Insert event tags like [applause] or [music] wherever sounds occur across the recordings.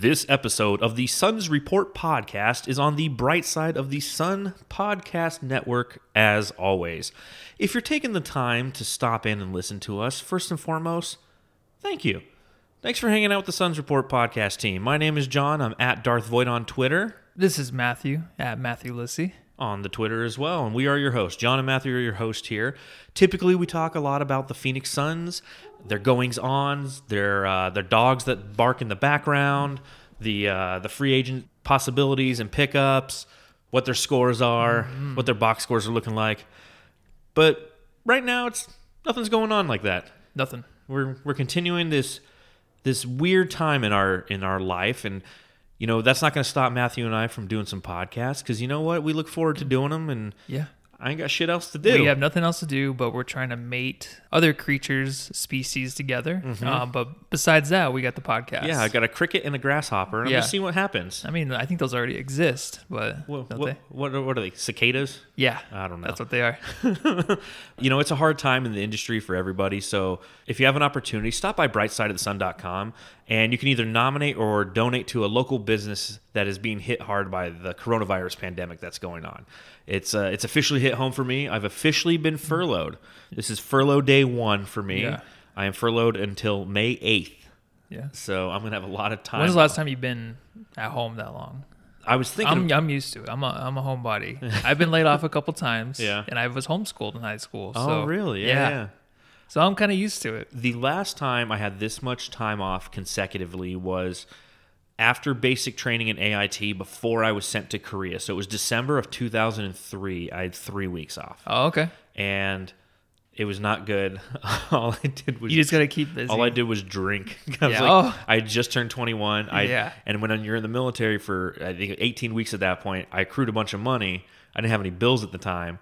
This episode of the Suns Report podcast is on the bright side of the Sun Podcast Network, as always. If you're taking the time to stop in and listen to us, first and foremost, thank you. Thanks for hanging out with the Suns Report podcast team. My name is John. I'm at Darth Void on Twitter, This is Matthew at Matthew Lissy. On the Twitter as well, and we are your hosts. John and Matthew are your host here. Typically, we talk a lot about the Phoenix Suns, their goings ons, their uh, their dogs that bark in the background, the uh, the free agent possibilities and pickups, what their scores are, what their box scores are looking like. But right now, it's nothing's going on like that. Nothing. We're we're continuing this this weird time in our in our life and you know that's not going to stop Matthew and I from doing some podcasts because you know what we look forward to doing them and Yeah. I ain't got shit else to do. We have nothing else to do, but we're trying to mate other creatures, species together. Uh, but besides that, we got the podcast. yeah, I got a cricket and a grasshopper. And I'm Yeah. just seeing what happens. I mean, I think those already exist, but What, what, what are they? Cicadas? Yeah. I don't know. That's what they are. [laughs] you know, it's a hard time in the industry for everybody. So if you have an opportunity, stop by brightsideofthesun.com and you can either nominate or donate to a local business that is being hit hard by the coronavirus pandemic that's going on. It's uh, it's officially hit home for me. I've officially been furloughed. This is furlough day one for me. Yeah. I am furloughed until May 8th. Yeah. So I'm going to have a lot of time. When's the last time you've been at home that long? I was thinking. I'm, I'm used to it. I'm a, I'm a homebody. [laughs] I've been laid off a couple times. Yeah. And I was homeschooled in high school. oh, so, really? Yeah. yeah. So I'm kind of used to it. the last time I had this much time off consecutively was after basic training in AIT before I was sent to Korea. So it was December of 2003. I had three weeks off, Oh, okay. and it was not good. [laughs] all I did was You just got to keep busy. all I did was drink. [laughs] I was Yeah. like, Oh. I just turned 21. I, Yeah. And when you're in the military for I think 18 weeks at that point, I accrued a bunch of money. I didn't have any bills at the time.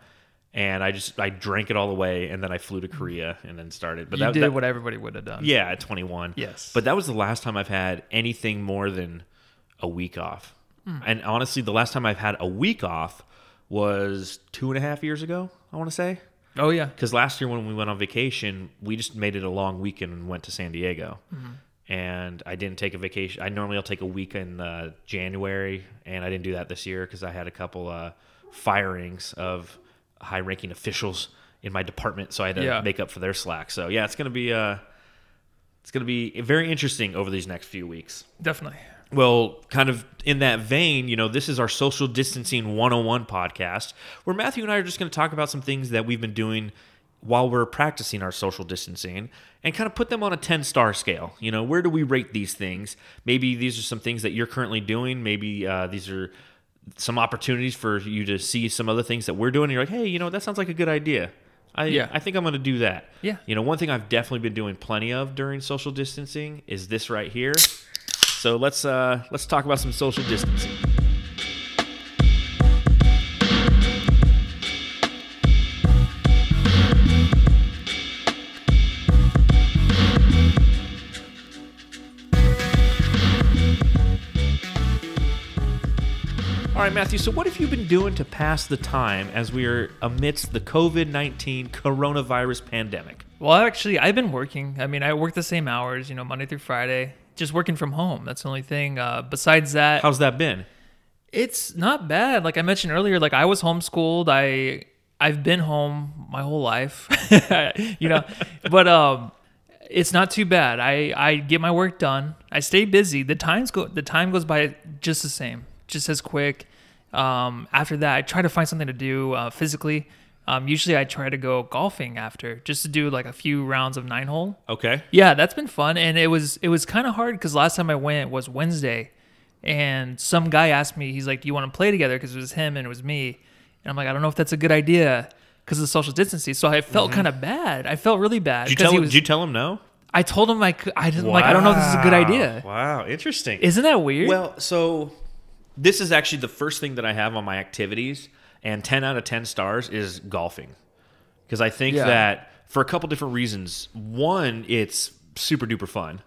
And I just I drank it all away, and then I flew to Korea and then started. But you that, did that- what everybody would have done. yeah, at 21. Yes. But that was the last time I've had anything more than a week off. Hmm. And honestly, the last time I've had a week off was two and a half years ago, I want to say. Oh, yeah. Because last year when we went on vacation, we just made it a long weekend and went to San Diego. Mm-hmm. And I didn't take a vacation. I normally I'll take a week in uh, January, and I didn't do that this year because I had a couple uh, firings of high-ranking officials in my department, so I had to Yeah. make up for their slack. So yeah, it's gonna be uh, it's gonna be very interesting over these next few weeks. Definitely. Well, kind of in that vein, you know, this is our social distancing 101 podcast where Matthew and I are just going to talk about some things that we've been doing while we're practicing our social distancing and kind of put them on a 10 star scale. You know, where do we rate these things? Maybe these are some things that you're currently doing. Maybe uh, these are some opportunities for you to see some other things that we're doing. And you're like, hey, you know, that sounds like a good idea. I, Yeah. I think I'm going to do that. Yeah. You know, one thing I've definitely been doing plenty of during social distancing is this right here. So let's uh, let's talk about some social distancing. Right, Matthew. So, what have you been doing to pass the time as we are amidst the COVID 19 coronavirus pandemic? Well, actually, I've been working. I mean, I work the same hours, you know, Monday through Friday, just working from home. That's the only thing. Uh, besides that, How's that been? it's not bad. Like I mentioned earlier, like I was homeschooled. I I've been home my whole life, [laughs] you know, [laughs] but um, it's not too bad. I I get my work done. I stay busy. The times go. The time goes by just the same, just as quick. Um, after that, I try to find something to do uh, physically. Um, usually, I try to go golfing after, just to do like a few rounds of nine hole. Okay. Yeah, that's been fun, and it was it was kind of hard because last time I went was Wednesday, and some guy asked me, he's like, "Do you want to play together?" Because it was him and it was me, and I'm like, I don't know if that's a good idea because of the social distancing. So I felt kind of bad. I felt really bad. Did you 'cause tell he him? was- Did you tell him no? I told him I could, I didn't like I don't know if this is a good idea. Wow, interesting. Isn't that weird? Well, so this is actually the first thing that I have on my activities, and 10 out of 10 stars is golfing. Because I think Yeah. that for a couple different reasons. One, it's super duper fun.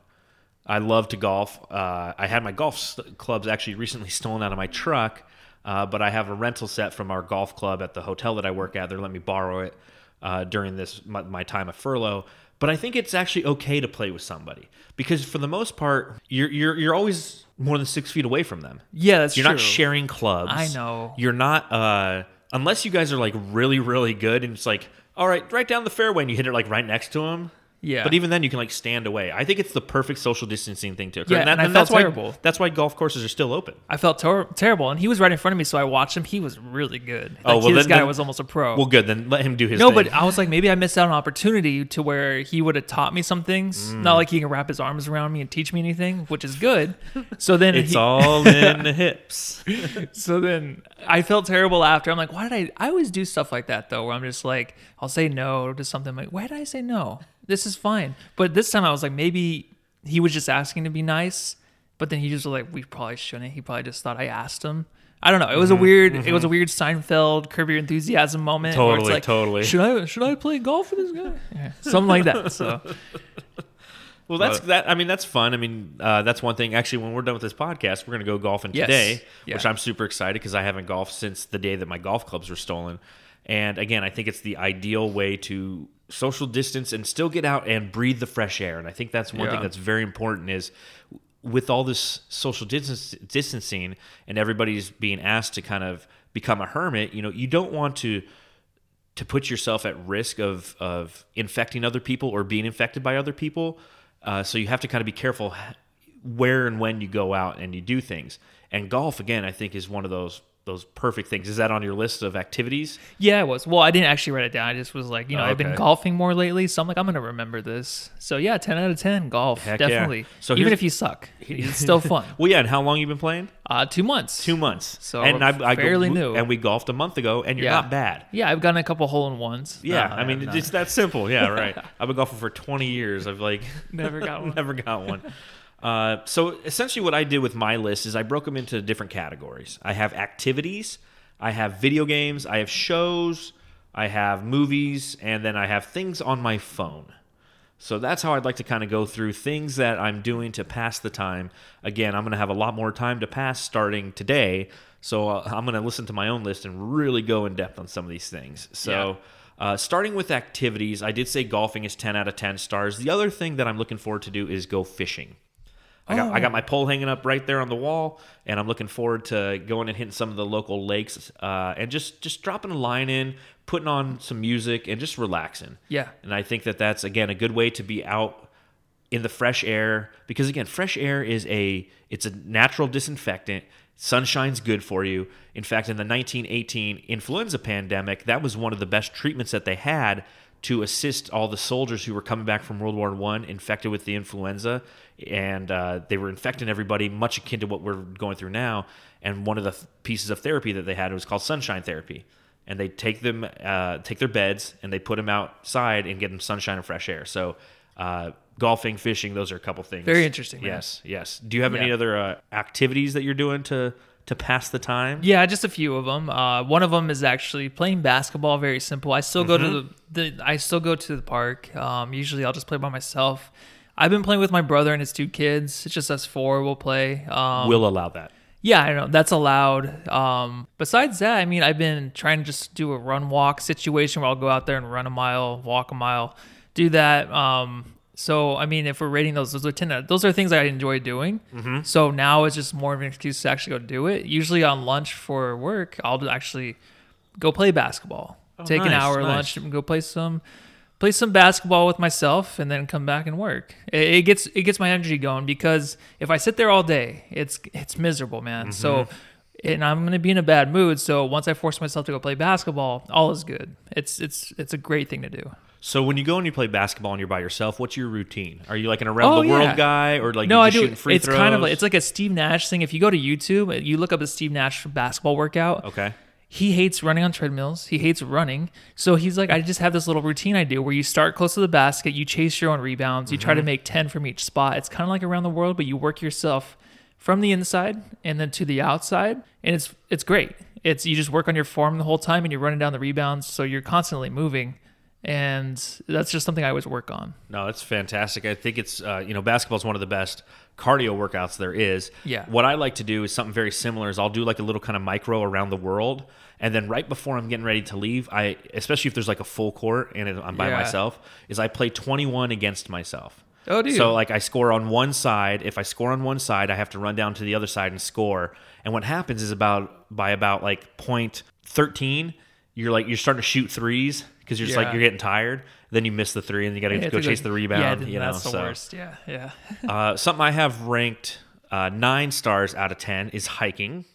I love to golf. Uh, I had my golf s- clubs actually recently [laughs] stolen out of my truck, uh, but I have a rental set from our golf club at the hotel that I work at. They're letting me borrow it uh, during this my, my time of furlough. But I think it's actually okay to play with somebody because for the most part, you're you're you're always more than six feet away from them. Yeah, that's You're true. not sharing clubs. I know. You're not uh unless you guys are like really really good and it's like all right, right down the fairway and you hit it like right next to them. Yeah. But even then, you can like stand away. I think it's the perfect social distancing thing to occur. Yeah, and I that's felt why terrible. that's why golf courses are still open. I felt ter- terrible, and he was right in front of me, so I watched him. He was really good. Like, Oh, well, this then- guy then- was almost a pro. Well, good. Then let him do his no, thing. but I was like, maybe I missed out on an opportunity to where he would have taught me some things. Mm. Not like he can wrap his arms around me and teach me anything, which is good. [laughs] So then it's he- all in [laughs] the hips. [laughs] So then I felt terrible after. I'm like, why did I? I always do stuff like that though, where I'm just like, I'll say no to something. I'm like, why did I say no? This is fine. But this time I was like, maybe he was just asking to be nice. But then he just was like, we probably shouldn't. He probably just thought I asked him. I don't know. It was Mm-hmm, a weird. It was a weird Seinfeld Curb Your Enthusiasm moment. Totally, like, totally. Should I? Should I play golf with this guy? [laughs] Yeah, something like that. So Well, that's that. I mean, that's fun. I mean, uh, that's one thing. Actually, when we're done with this podcast, we're going to go golfing Yes. today, Yeah. which I'm super excited because I haven't golfed since the day that my golf clubs were stolen. And again, I think it's the ideal way to social distance and still get out and breathe the fresh air. And I think that's one Yeah. thing that's very important is with all this social distance, distancing and everybody's being asked to kind of become a hermit. You know, you don't want to to put yourself at risk of of infecting other people or being infected by other people. Uh, so you have to kind of be careful where and when you go out and you do things. And golf, again, I think is one of those those perfect things. Is that on your list of activities? yeah, it was. Well, I didn't actually write it down. I just was like, you know, Oh, I've been golfing more lately, so I'm like, I'm gonna remember this. So yeah, ten out of ten golf, Heck yeah. definitely. So even if you suck, [laughs] it's still fun. Well, yeah. And how long you been playing? Uh, two months. Two months. So and I, I fairly go, new. And we golfed a month ago, and you're Yeah. not bad. Yeah, I've gotten a couple hole in ones. Yeah, No, I mean it's that simple. Yeah, right. [laughs] I've been golfing for 20 years. I've like never got [laughs] one. never got one. Uh, so essentially, what I did with my list is I broke them into different categories. I have activities, I have video games, I have shows, I have movies, and then I have things on my phone. So that's how I'd like to kind of go through things that I'm doing to pass the time. Again, I'm going to have a lot more time to pass starting today. So uh, I'm going to listen to my own list and really go in depth on some of these things. So. Uh, starting with activities, I did say golfing is 10 out of 10 stars. The other thing that I'm looking forward to do is go fishing. I got, I got my pole hanging up right there on the wall, and I'm looking forward to going and hitting some of the local lakes uh, and just just dropping a line in, putting on some music, and just relaxing. Yeah. And I think that that's again a good way to be out in the fresh air because again, fresh air is a it's a natural disinfectant. Sunshine's good for you. In fact, in the 1918 influenza pandemic, that was one of the best treatments that they had to assist all the soldiers who were coming back from World War One infected with the influenza, and uh, they were infecting everybody, much akin to what we're going through now. And one of the th- pieces of therapy that they had was called sunshine therapy and they take them uh, take their beds and they put them outside and get them sunshine and fresh air so uh, golfing fishing those are a couple things Very interesting, man. yes yes do you have any other uh, activities that you're doing to to pass the time Yeah, just a few of them. Uh, one of them is actually playing basketball. Very simple. I still go to Mm-hmm. the, the I still go to the park. Um, usually, I'll just play by myself. I've been playing with my brother and his two kids. It's just us four. We'll play. Um, will allow that Yeah, I know that's allowed. Um, besides that, I mean, I've been trying to just do a run walk situation where I'll go out there and run a mile, walk a mile, do that. Um, so I mean, if we're rating those, those are ten. Those are things I enjoy doing. Mm-hmm. So now it's just more of an excuse to actually go do it. Usually on lunch for work, I'll actually go play basketball. Take an Oh, hour nice. lunch and go play some play some basketball with myself and then come back and work. It, it gets it gets my energy going because if I sit there all day, it's it's miserable, man. So Mm-hmm. and I'm gonna be in a bad mood. So once I force myself to go play basketball, all is good. It's it's it's a great thing to do. so when you go and you play basketball and you're by yourself what's your routine are you like an around Oh, the world yeah. guy or like no, I do. it's throws kind of like it's like a Steve Nash thing. If you go to YouTube, you look up a Steve Nash basketball workout. okay he hates running on treadmills. He hates running. So he's like, I just have this little routine I do where you start close to the basket, you chase your own rebounds, you try Mm-hmm. to make 10 from each spot. It's kind of like around the world, but you work yourself from the inside and then to the outside. And it's it's great. It's you just work on your form the whole time and you're running down the rebounds. So you're constantly moving. and that's just something I always work on. No, it's fantastic. I think it's uh, you know basketball is one of the best cardio workouts there is. Yeah. What I like to do is something very similar. Is I'll do like a little kind of micro around the world, and then right before I'm getting ready to leave, I especially if there's like a full court and I'm by Yeah. myself, is I play 21 against myself. Oh, dude. So like I score on one side. If I score on one side, I have to run down to the other side and score. And what happens is about by about like point 13, you're like you're starting to shoot threes because you're just like you're getting tired. Then you miss the three and you got to go chase like- the rebound. th- you know, that's the so worst. Yeah, yeah. [laughs] uh, something I have ranked uh, nine stars out of ten is hiking.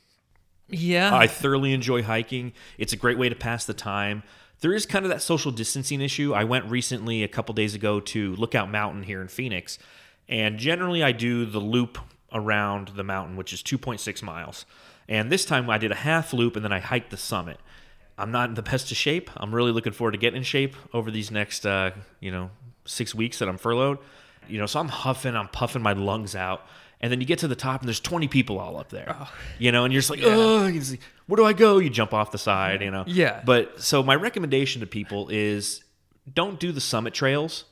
yeah. I thoroughly enjoy hiking. It's a great way to pass the time. There is kind of that social distancing issue. I went recently, a couple days ago, to Lookout Mountain here in Phoenix, and generally I do the loop around the mountain, which is 2.6 miles. And this time I did a half loop and then I hiked the summit. I'm not in the best of shape. I'm really looking forward to getting in shape over these next, uh, you know, six weeks that I'm furloughed. You know, so I'm huffing, I'm puffing my lungs out. And then you get to the top and there's 20 people all up there. You know, and you're just like, oh, where do I go? You jump off the side, you know. Yeah. But so my recommendation to people is don't do the summit trails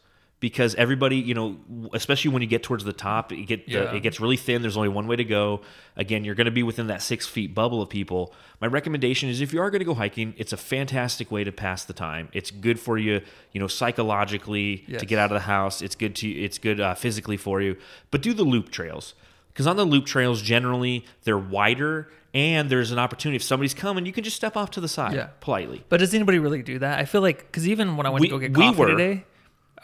because everybody, you know, especially when you get towards the top, it get Yeah. it gets really thin. There's only one way to go. Again, you're going to be within that six feet bubble of people. My recommendation is if you are going to go hiking, it's a fantastic way to pass the time. It's good for you, you know, psychologically Yes. to get out of the house. It's good to it's good uh, physically for you. But do the loop trails because on the loop trails generally they're wider. And there's an opportunity if somebody's coming, you can just step off to the side Yeah. politely. But does anybody really do that? I feel like because even when I went We- to go get we coffee were. today.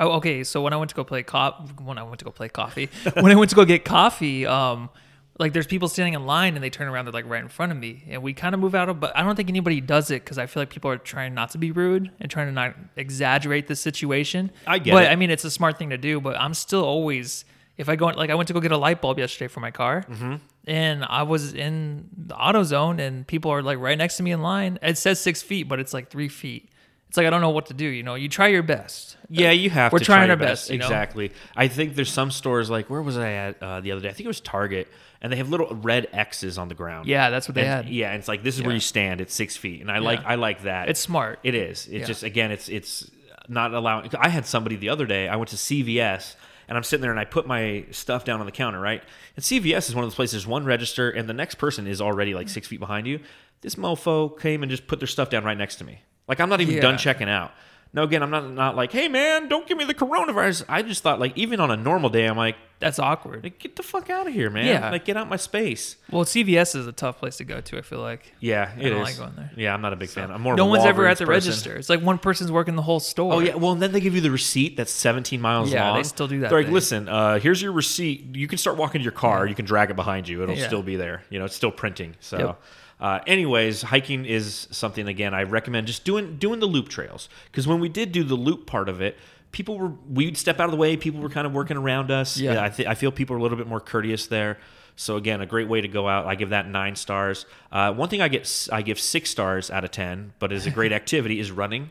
Oh, okay. So when I went to go play cop, when I went to go play coffee, [laughs] when I went to go get coffee, um, like there's people standing in line and they turn around, they're like right in front of me, and we kind of move out of. But I don't think anybody does it because I feel like people are trying not to be rude and trying to not exaggerate the situation. I get but it. I mean, it's a smart thing to do. But I'm still always if I go like I went to go get a light bulb yesterday for my car, Mm-hmm. and I was in the auto zone, and people are like right next to me in line. It says six feet, but it's like three feet. It's like I don't know what to do. You know, you try your best. Yeah, you have We're to. trying try our best, you know? Exactly. I think there's some stores like where was I at uh, the other day? I think it was Target, and they have little red X's on the ground. Yeah, that's what they And- had. Yeah, and it's like this is where you stand. It's six feet, and I like I like that. It's smart. It is. It's Yeah. just again, it's it's not allowing. I had somebody the other day. I went to CVS. And I'm sitting there and I put my stuff down on the counter, right? And CVS is one of those places, one register, and the next person is already like six feet behind you. This mofo came and just put their stuff down right next to me. Like I'm not even Yeah. done checking out. No, again, I'm not not like, hey man, don't give me the coronavirus. I just thought like even on a normal day, I'm like, That's awkward. like get the fuck out of here, man. Yeah. Like get out my space. Well, CVS is a tough place to go to. I feel like Yeah, it is. don't like going there. Yeah, I'm not a big fan. I'm more. no of a one's ever at the person. register. It's like one person's working the whole store. Oh yeah, well and then they give you the receipt that's 17 miles Yeah, long. they still do that They're like, thing. listen, uh, here's your receipt. You can start walking to your car. You can drag it behind you. It'll Yeah. still be there. You know, it's still printing. So, Yep. Uh, anyways, hiking is something again I recommend just doing doing the loop trails because when we did do the loop part of it. People were we'd step out of the way. People were kind of working around us. Yeah. I, th- I feel people are a little bit more courteous there. So again, a great way to go out. I give that nine stars. Uh, one thing I get I give six stars out of ten, but is a great [laughs] activity is running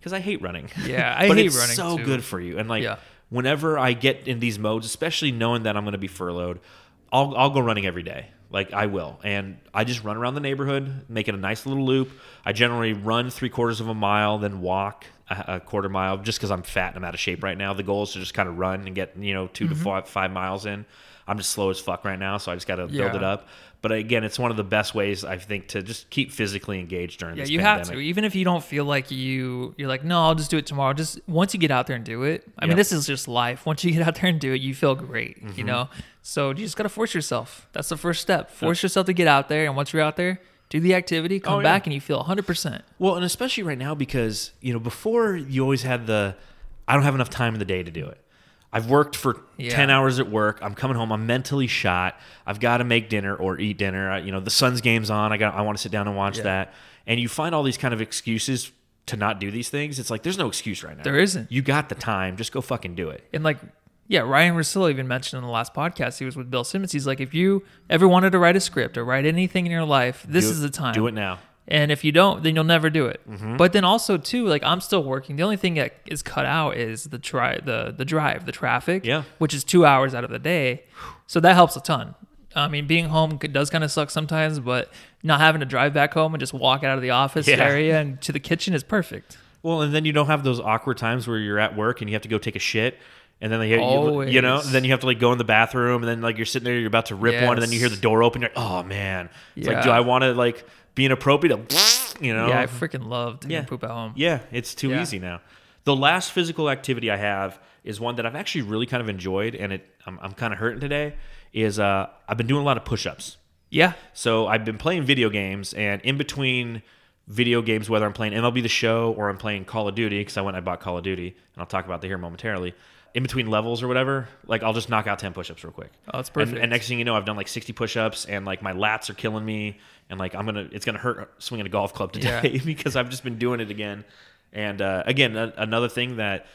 because I hate running. Yeah, I [laughs] but hate it's running, so too. good for you. And like Yeah. whenever I get in these modes, especially knowing that I'm going to be furloughed, I'll I'll go running every day. Like I will, and I just run around the neighborhood, make it a nice little loop. I generally run three quarters of a mile, then walk a, a quarter mile, just because I'm fat and I'm out of shape right now. The goal is to just kind of run and get you know 2 Mm-hmm. to five, five miles in. I'm just slow as fuck right now, so I just got to build it up. But again, it's one of the best ways I think to just keep physically engaged during Yeah, this you pandemic. have to. Even if you don't feel like you, you're like, no, I'll just do it tomorrow. Just once you get out there and do it. I Yep. mean, this is just life. Once you get out there and do it, you feel great. You Mm-hmm. know. So you just gotta force yourself. That's the first step. Force yourself to get out there, and once you're out there, do the activity. Come Oh, yeah. back, and you feel 100. percent Well, and especially right now because, you know, before you always had the I don't have enough time in the day to do it. I've worked for Yeah. 10 hours at work. I'm coming home. I'm mentally shot. I've got to make dinner or eat dinner. I, you know, the Suns game's on. I got I want to sit down and watch Yeah. that. And you find all these kind of excuses to not do these things. It's like there's no excuse right now. There isn't. You got the time. Just go fucking do it. And like, yeah, Ryen Russillo even mentioned in the last podcast he was with Bill Simmons. He's like, if you ever wanted to write a script or write anything in your life, this Do is the time. Do it now. And if you don't, then you'll never do it. Mm-hmm. But then also too, like I'm still working. The only thing that is cut out is the try the the drive, the traffic. Yeah. Which is two hours out of the day. So that helps a ton. I mean, being home does kind of suck sometimes, but not having to drive back home and just walk out of the office Yeah. area and to the kitchen is perfect. Well, and then you don't have those awkward times where you're at work and you have to go take a shit. And then they, you, you know, then you have to like go in the bathroom, and then like you're sitting there, you're about to rip one, and then you hear the door open. You're like, oh man, it's like, do I want to like be inappropriate? You know, Yeah, I freaking love taking Yeah. poop at home. yeah, it's too Yeah. easy now. The last physical activity I have is one that I've actually really kind of enjoyed, and it I'm, I'm kind of hurting today. Is uh, I've been doing a lot of push-ups. Yeah. So I've been playing video games, and in between video games, whether I'm playing MLB The Show or I'm playing Call of Duty, because I went and I bought Call of Duty, and I'll talk about that here momentarily. In between levels or whatever, like I'll just knock out ten push-ups real quick. Oh, And- perfect. And, next thing you know, I've done like sixty push-ups, and like my lats are killing me, and like I'm gonna, it's gonna hurt swinging a golf club today Yeah. [laughs] because I've just been doing it again. And uh, again, a- another thing that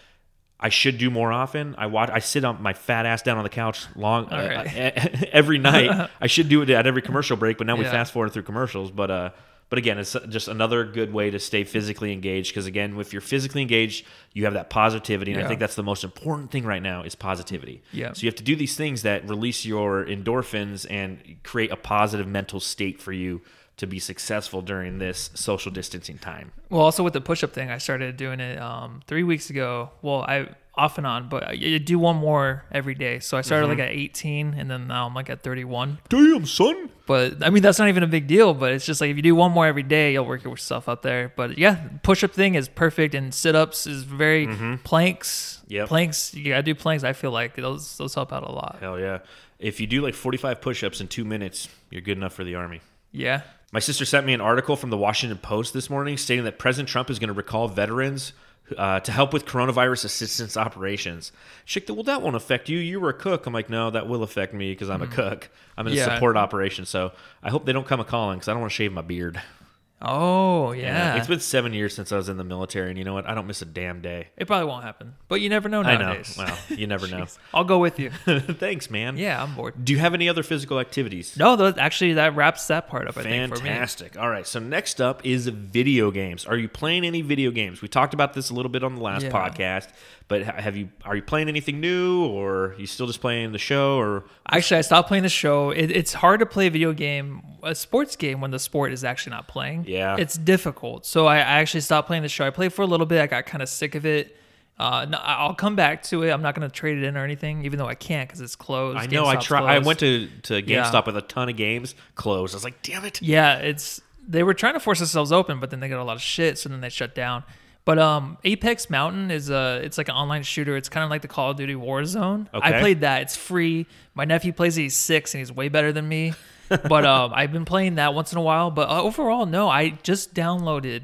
I should do more often. I watch. I sit on my fat ass down on the couch long All right. uh, [laughs] every night. [laughs] I should do it at every commercial break, but now we fast forward through commercials. But uh, but again, it's just another good way to stay physically engaged. Because again, if you're physically engaged, you have that positivity, and I think that's the most important thing right now is positivity. Yeah. So you have to do these things that release your endorphins and create a positive mental state for you to be successful during this social distancing time. Well, also with the push-up thing, I started doing it um, three weeks ago. Well, I off and on, but I, I do one more every day. So I started Mm-hmm. like at 18, and then now I'm like at 31. Damn, son. But I mean, that's not even a big deal. But it's just like if you do one more every day, you'll work yourself up there. But yeah, push-up thing is perfect, and sit-ups is very planks. Mm-hmm. Yep. planks. You gotta do planks. I feel like those those help out a lot. Hell yeah. If you do like 45 push ups in two minutes, you're good enough for the Army. Yeah. My sister sent me an article from the Washington Post this morning stating that President Trump is going to recall veterans uh, to help with coronavirus assistance operations. She's like, well, that won't affect you. You were a cook. I'm like, no, that will affect me because I'm a cook. I'm in a Mm. Support operation. So I hope they don't come a calling because I don't want to shave my beard. Oh yeah. It's been seven years since I was in the military. And you know what? I don't miss a damn day. it probably won't happen, but you never know I know. nowadays. Well, you never [laughs] know. Jeez. I'll go with you. [laughs] Thanks, man. Yeah, I'm bored. Do you have any other physical activities? No, actually, that wraps that part up. I think. Fantastic. All right. So next up is video games. Are you playing any video games? We talked about this a little bit on the last Yeah. podcast, but have you? Are you playing anything new, or you still just playing the show? Or Actually, I stopped playing the show. It, it's hard to play a video game, a sports game, when the sport is actually not playing. Yeah. it's difficult. So I, I actually stopped playing the show. I played for a little bit. I got kind of sick of it. Uh, no, I'll come back to it. I'm not going to trade it in or anything, even though I can't because it's closed. I know I GameStop's try. I went to to Yeah. GameStop with a ton of games closed. I was like, damn it. Yeah, it's they were trying to force themselves open, but then they got a lot of shit, so then they shut down. But um, Apex Mountain is a it's like an online shooter. It's kind of like the Call of Duty Warzone. I played that. It's free. My nephew plays. it, He's six and he's way better than me. But um, I've been playing that once in a while. But uh, overall, no. I just downloaded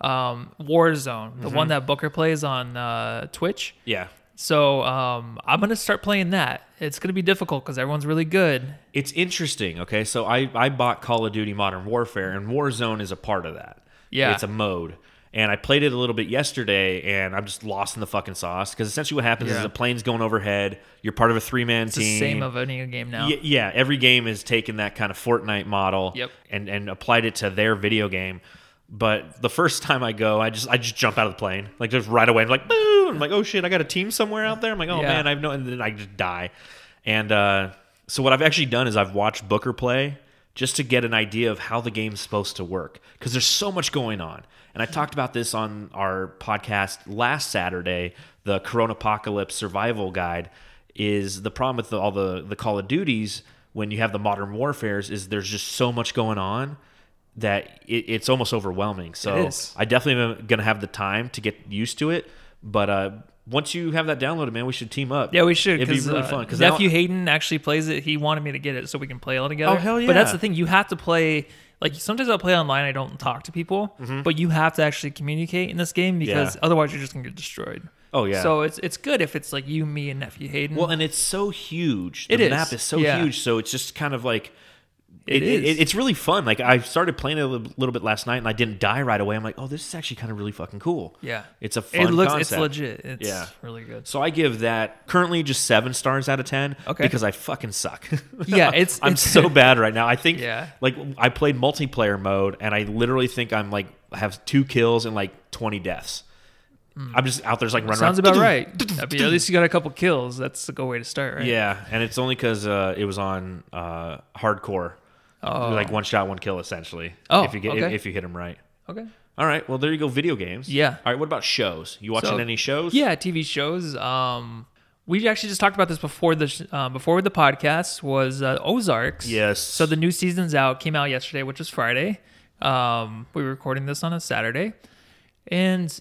um, Warzone, the Mm-hmm. one that Booker plays on uh, Twitch. Yeah. So um, I'm gonna start playing that. It's gonna be difficult because everyone's really good. It's interesting. Okay, so I I bought Call of Duty Modern Warfare, and Warzone is a part of that. Yeah. it's a mode. And I played it a little bit yesterday, and I'm just lost in the fucking sauce because essentially what happens is the plane's going overhead. You're part of a three man team. the same of any game now. Y- yeah, every game has taken that kind of Fortnite model Yep. and, and applied it to their video game. But the first time I go, I just I just jump out of the plane, like just right away. I'm like, boo! I'm like, oh shit, I got a team somewhere out there. I'm like, oh Yeah. man, I've no, and then I just die. And uh, so what I've actually done is I've watched Booker play just to get an idea of how the game's supposed to work because there's so much going on. And I talked about this on our podcast last Saturday, the Corona Apocalypse Survival Guide. Is the problem with the, all the the Call of Duties when you have the modern warfares is there's just so much going on that it, it's almost overwhelming. So. I definitely am gonna have the time to get used to it. But uh, once you have that downloaded, man, we should team up. Yeah, we should. It'd be really uh, fun. Because nephew Hayden actually plays it. He wanted me to get it so we can play all together. Oh, hell yeah! But that's the thing. You have to play. Like sometimes I'll play online. I don't talk to people, but you have to actually communicate in this game because Mm-hmm. Yeah. otherwise you're just gonna get destroyed. Oh yeah. So it's it's good if it's like you, me, and nephew Hayden. well, and it's so huge. The It is. map is so Yeah. huge. So it's just kind of like. It It, it, is. really fun. Like I started playing it a little, bit last night, and I didn't die right away. I'm like, oh, this is actually kind of really fucking cool. yeah, It's a fun it looks concept. it's legit. It's Yeah. really good. So I give that currently just seven stars out of ten. Okay. Because I fucking suck. Yeah, [laughs] it's- I'm it's- so [laughs] bad right now. I think Yeah. like I played multiplayer mode and I literally think I'm like have two kills and like 20 deaths. I'm just out there's like running. Sounds around. about [laughs] right. I mean, at least you got a couple kills. That's a good way to start, right? Yeah, and it's only because uh, it was on uh, hardcore, Oh. like one shot, one kill, essentially. Oh, if you get okay. if, you hit them right. Okay. All right. Well, there you go. Video games. Yeah. All right. What about shows? You watching So- any shows? Yeah, TV shows. Um, we actually just talked about this before the sh- uh, before the podcast was uh, Ozarks. Yes. So the new season's out. Came out yesterday, which was Friday. Um, we were recording this on a Saturday, and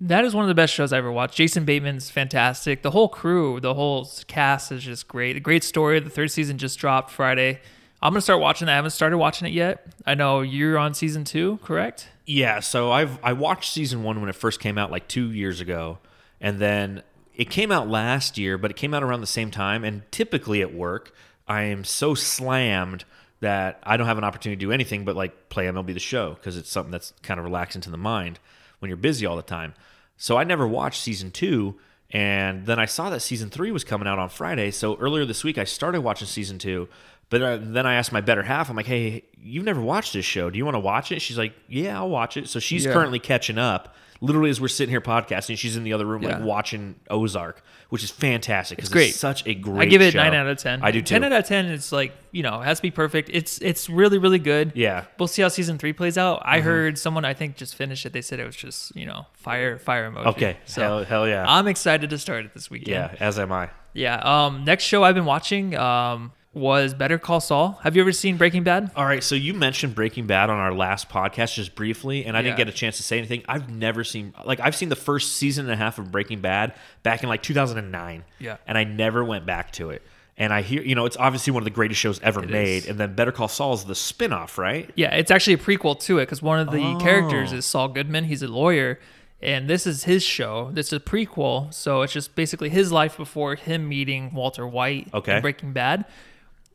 that is one of the best shows I ever watched. Jason Bateman's fantastic. The whole crew, the whole cast is just great. A great story. The third season just dropped Friday. I'm gonna start watching that. I haven't started watching it yet. I know you're on season two, correct? Yeah, so I've I watched season one when it first came out like two years ago, and then it came out last year, but it came out around the same time. And typically at work, I am so slammed that I don't have an opportunity to do anything but like play MLB the Show because it's something that's kind of relaxing to the mind when you're busy all the time. So I never watched season two, and then I saw that season three was coming out on Friday. So earlier this week, I started watching season two. But uh, then I asked my better half, I'm like, hey, you've never watched this show. Do you want to watch it? She's like, yeah, I'll watch it. So she's Yeah. currently catching up. Literally, as we're sitting here podcasting, she's in the other room, like watching Ozark, which is fantastic. 'cause It's great. such a great. I give it show. nine out of ten. I do too. Ten out of ten. It's like you know, it has to be perfect. It's it's really really good. Yeah. We'll see how season three plays out. I Mm-hmm. heard someone I think just finished it. They said it was just you know fire fire emoji. Okay. So hell, hell yeah. I'm excited to start it this weekend. yeah. As am I. Yeah. Um. Next show I've been watching um was Better Call Saul. Have you ever seen Breaking Bad? All right, so you mentioned Breaking Bad on our last podcast just briefly, and I didn't get a chance to say anything. I've never seen like I've seen the first season and a half of Breaking Bad back in like 2009. Yeah. and I never went back to it. And I hear, you know, it's obviously one of the greatest shows ever It made. is. And then Better Call Saul is the spin-off, right? Yeah, it's actually a prequel to it because one of the Oh. characters is Saul Goodman. He's a lawyer, and this is his show. This is a prequel, so it's just basically his life before him meeting Walter White Okay. in Breaking Bad.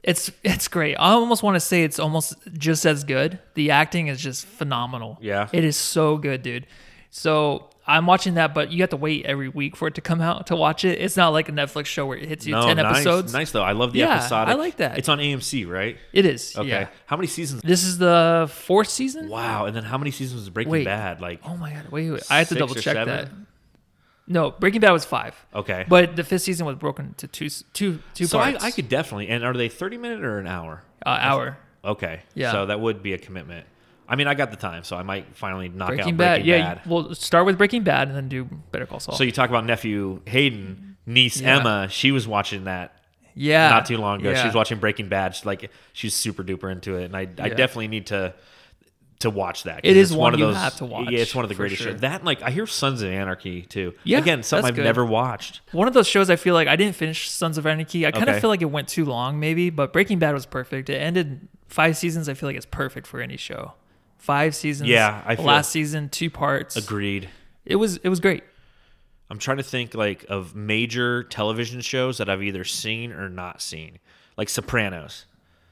It's it's great. I almost want to say it's almost just as good. The acting is just phenomenal. Yeah. it is so good, dude. So I'm watching that, but you have to wait every week for it to come out to watch it. It's not like a Netflix show where it hits you No, ten nice, episodes. Nice though. I love the Yeah, episodic. I like that. It's on AMC, right? It is. Okay. Yeah. How many seasons? This is the fourth season. Wow. And then how many seasons of Breaking Wait. Bad? Like, Oh my god! Wait, wait. I have to double check that. No, Breaking Bad was five, okay. but the fifth season was broken to two, two, two so I, parts. I could definitely. And are they 30 minute or an hour? uh, hour. Okay. Yeah. So that would be a commitment. I mean, I got the time, so I might finally knock Breaking out Bad. Breaking yeah, Bad. we'll start with Breaking Bad and then do Better Call Saul. So you talk about nephew Hayden, niece Yeah. Emma. She was watching that yeah, not too long ago. Yeah. She was watching Breaking Bad. She's like, she's super duper into it, and I, I definitely need to to watch that. It is it's one of you those. have to watch, Yeah, it's one of the greatest sure. shows. That like I hear Sons of Anarchy too. Yeah, again, something I've good. never watched. One of those shows I feel like I didn't finish Sons of Anarchy. I kind Okay. of feel like it went too long, maybe, but Breaking Bad was perfect. It ended five seasons. I feel like it's perfect for any show. Five seasons. Yeah, I feel- last season two parts. Agreed. It was it was great. I'm trying to think like of major television shows that I've either seen or not seen, like Sopranos.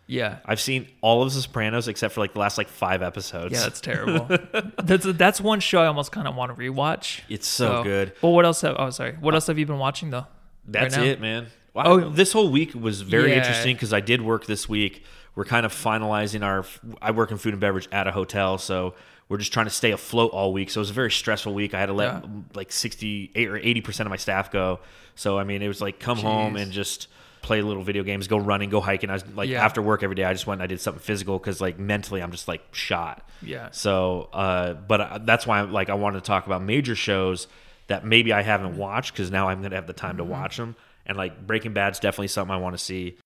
Yeah. I've seen all of The Sopranos except for like the last like five episodes. Yeah, that's terrible. [laughs] that's that's one show I almost kind of want to rewatch. It's so good. Well, what else? Have, oh, sorry. What uh, else have you been watching though? That's right it, man. Wow. Oh. this whole week was very Yeah. interesting because I did work this week. We're kind of finalizing our. I work in food and beverage at a hotel, so we're just trying to stay afloat all week. So it was a very stressful week. I had to let Yeah. like sixty eight or eighty percent of my staff go. So I mean, it was like come home and just play little video games, go running, go hiking. I was like Yeah. after work every day. I just went and I did something physical because like mentally I'm just like shot. Yeah. So, uh, but uh, that's why I'm, like I wanted to talk about major shows that maybe I haven't watched because now I'm gonna have the time to Mm-hmm. watch them. And like Breaking Bad's definitely something I want to see.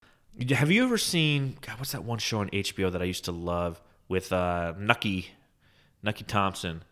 Have you ever seen God? What's that one show on HBO that I used to love with uh, Nucky, Nucky Thompson,